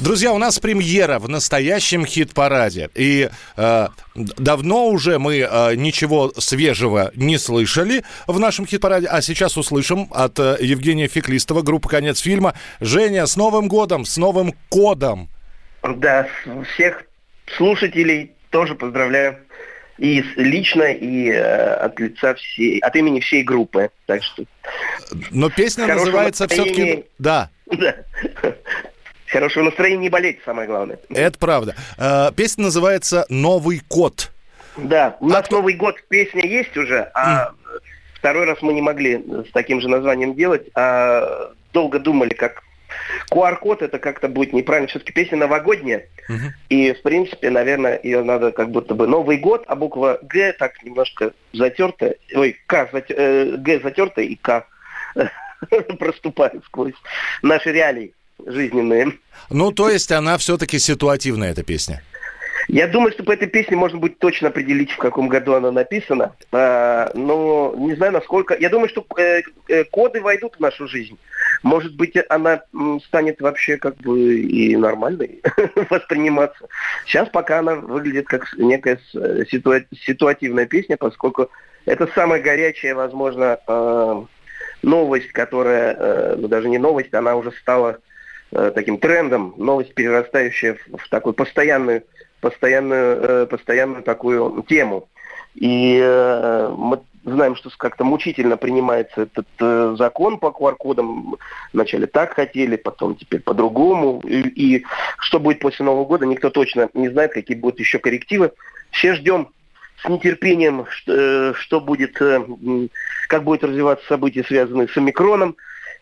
Друзья, у нас премьера в настоящем хит-параде. И э, давно уже мы э, ничего свежего не слышали в нашем хит-параде, а сейчас услышим от э, Евгения Феклистова, группы «Конец фильма». Женя, с Новым годом, с Новым кодом! Да, всех слушателей тоже поздравляю. И лично, и э, от лица всей, от имени всей группы. Так что. Но песня называется все-таки. Да. Да. Хорошего настроения не болеть, самое главное. Это правда. Э, песня называется «Новый код». Да, у нас а Новый год песня есть уже, а mm. второй раз мы не могли с таким же названием делать, а долго думали, как QR-код это как-то будет неправильно. Все-таки песня новогодняя. Uh-huh. И, в принципе, наверное, ее надо как будто бы Новый год, а буква Г так немножко затертая. Ой, К, зат, э, Г затертая и К проступает сквозь наши реалии жизненные. Ну, то есть она все-таки ситуативная, эта песня? Я думаю, что по этой песне можно будет точно определить, в каком году она написана. А, но не знаю, насколько... Я думаю, что э, э, коды войдут в нашу жизнь. Может быть, она станет вообще как бы и нормальной восприниматься. Сейчас пока она выглядит как некая ситуа- ситуативная песня, поскольку это самая горячая, возможно, э, новость, которая, э, ну даже не новость, она уже стала Э, таким трендом, новость, перерастающая в, в такую постоянную, постоянную, э, постоянную такую тему. И э, мы знаем, что как-то мучительно принимается этот э, закон по QR-кодам. Вначале так хотели, потом теперь по-другому. И, и что будет после Нового года, никто точно не знает, какие будут еще коррективы. Все ждем с нетерпением, что, э, что будет, э, как будет развиваться события, связанные с омикроном.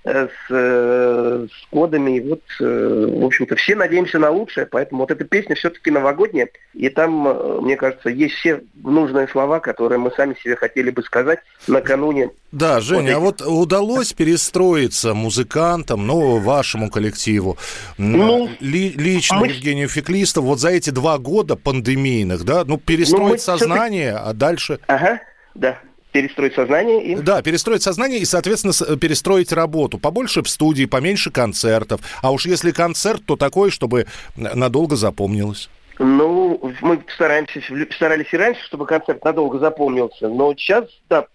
Э, с, э, с кодами. И вот, э, в общем-то, все надеемся на лучшее, поэтому вот эта песня все-таки новогодняя, и там, мне кажется, есть все нужные слова, которые мы сами себе хотели бы сказать накануне. Да, Женя, вот а вот удалось перестроиться музыкантам, ну, вашему коллективу, ну, ли, лично мы... Евгению Феклистову, вот за эти два года пандемийных, да, ну, перестроить ну, сознание, а дальше... Ага, да перестроить сознание и... Да, перестроить сознание и, соответственно, перестроить работу. Побольше в студии, поменьше концертов. А уж если концерт, то такой, чтобы надолго запомнилось. Ну, мы стараемся, старались и раньше, чтобы концерт надолго запомнился. Но сейчас, да,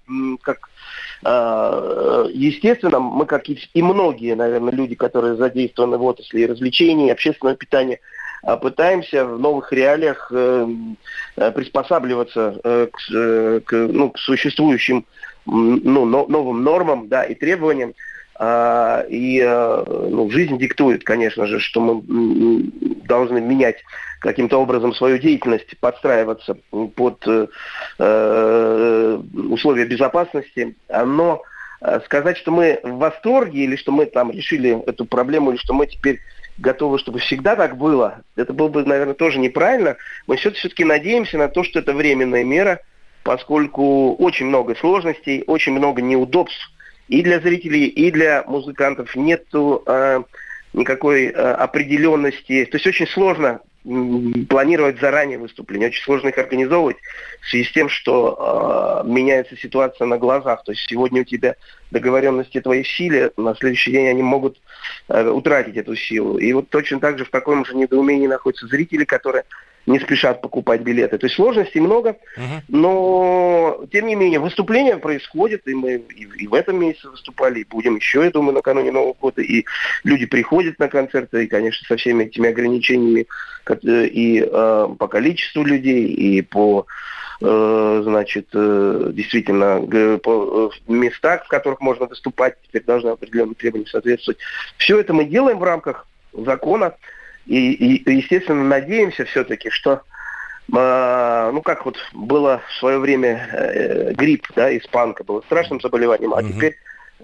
как а, естественно, мы, как и многие, наверное, люди, которые задействованы в отрасли развлечений, общественного питания, пытаемся в новых реалиях э, э, приспосабливаться э, к, к, ну, к существующим ну, новым нормам да, и требованиям. А, и ну, жизнь диктует, конечно же, что мы должны менять каким-то образом свою деятельность, подстраиваться под условия безопасности. Но сказать, что мы в восторге или что мы там решили эту проблему, или что мы теперь готовы, чтобы всегда так было, это было бы, наверное, тоже неправильно. Мы все-таки надеемся на то, что это временная мера, поскольку очень много сложностей, очень много неудобств и для зрителей, и для музыкантов. Нету э, никакой э, определенности. То есть очень сложно планировать заранее выступления, очень сложно их организовывать в связи с тем, что э, меняется ситуация на глазах. То есть сегодня у тебя договоренности твои в силе, на следующий день они могут э, утратить эту силу. И вот точно так же в таком же недоумении находятся зрители, которые не спешат покупать билеты. То есть сложностей много, uh-huh. но тем не менее выступления происходят, и мы и, и в этом месяце выступали, и будем еще, я думаю, накануне Нового года, и люди приходят на концерты, и, конечно, со всеми этими ограничениями и э, по количеству людей, и по э, значит, э, действительно, по местах, в которых можно выступать, теперь должны определенным требованиям соответствовать. Все это мы делаем в рамках закона. И, и естественно, надеемся все-таки, что э, ну как вот было в свое время э, грипп, да, испанка, было страшным заболеванием, а угу. теперь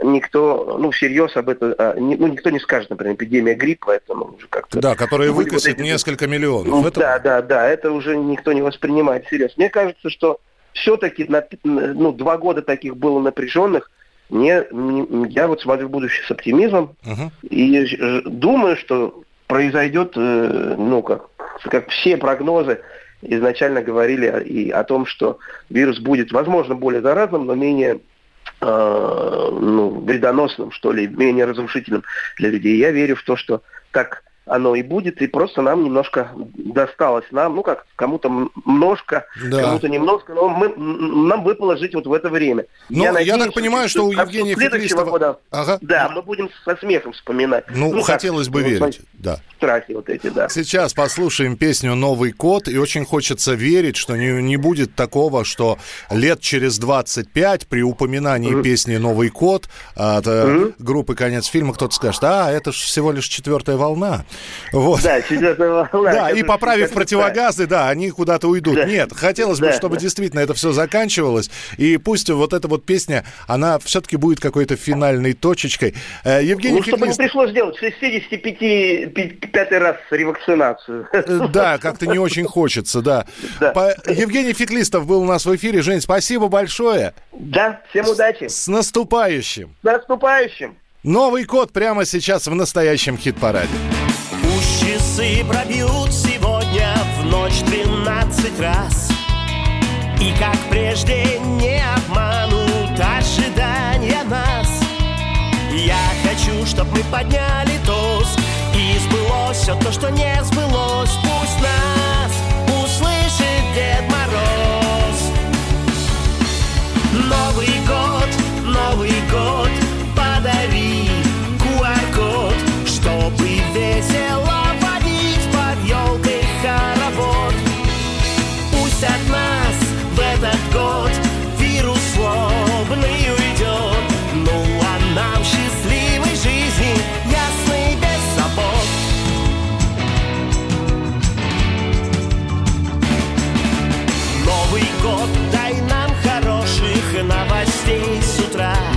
никто, ну, всерьез об этом, а, ну, никто не скажет, например, эпидемия гриппа, это ну, уже как-то... Да, которая выкосит вот эти... несколько миллионов. Ну, это... Да, да, да, это уже никто не воспринимает всерьез. Мне кажется, что все-таки на, ну, два года таких было напряженных, не, не, я вот смотрю в будущее с оптимизмом uh и думаю, что произойдет, э, ну, как, как все прогнозы изначально говорили и о том, что вирус будет, возможно, более заразным, но менее э, ну, вредоносным, что ли, менее разрушительным для людей. Я верю в то, что так оно и будет, и просто нам немножко досталось. Нам, ну как, кому-то немножко, да. кому-то немножко, но мы, нам выпало жить вот в это время. Ну, я, надеюсь, я так понимаю, что, что у Евгения Феклистова... Года, ага. Да, мы будем со смехом вспоминать. Ну, ну хотелось как, бы верить, да. Страхи вот эти, да. Сейчас послушаем песню «Новый код», и очень хочется верить, что не, не будет такого, что лет через 25 при упоминании mm-hmm. песни «Новый код» от mm-hmm. группы «Конец фильма» кто-то скажет, а, это же всего лишь четвертая волна. Вот. Да, волна. Да, и поправив противогазы, да, они куда-то уйдут. Нет, хотелось бы, чтобы действительно это все заканчивалось. И пусть вот эта вот песня, она все-таки будет какой-то финальной точечкой. Э, Евгений Ну, чтобы не пришлось делать 65 раз ревакцинацию. Э, да, как-то не очень хочется, да. Евгений Феклистов был у нас в эфире. Жень, спасибо большое. Да, всем удачи. С наступающим. С наступающим. Новый код прямо сейчас в настоящем хит-параде. Пусть часы пробьют сегодня в ночь тринадцать раз. И как прежде не обманут ожидания нас. Я хочу, чтоб мы подняли тост И сбылось все то, что не сбылось. Пусть нас услышит Дед Мороз. Новый новостей с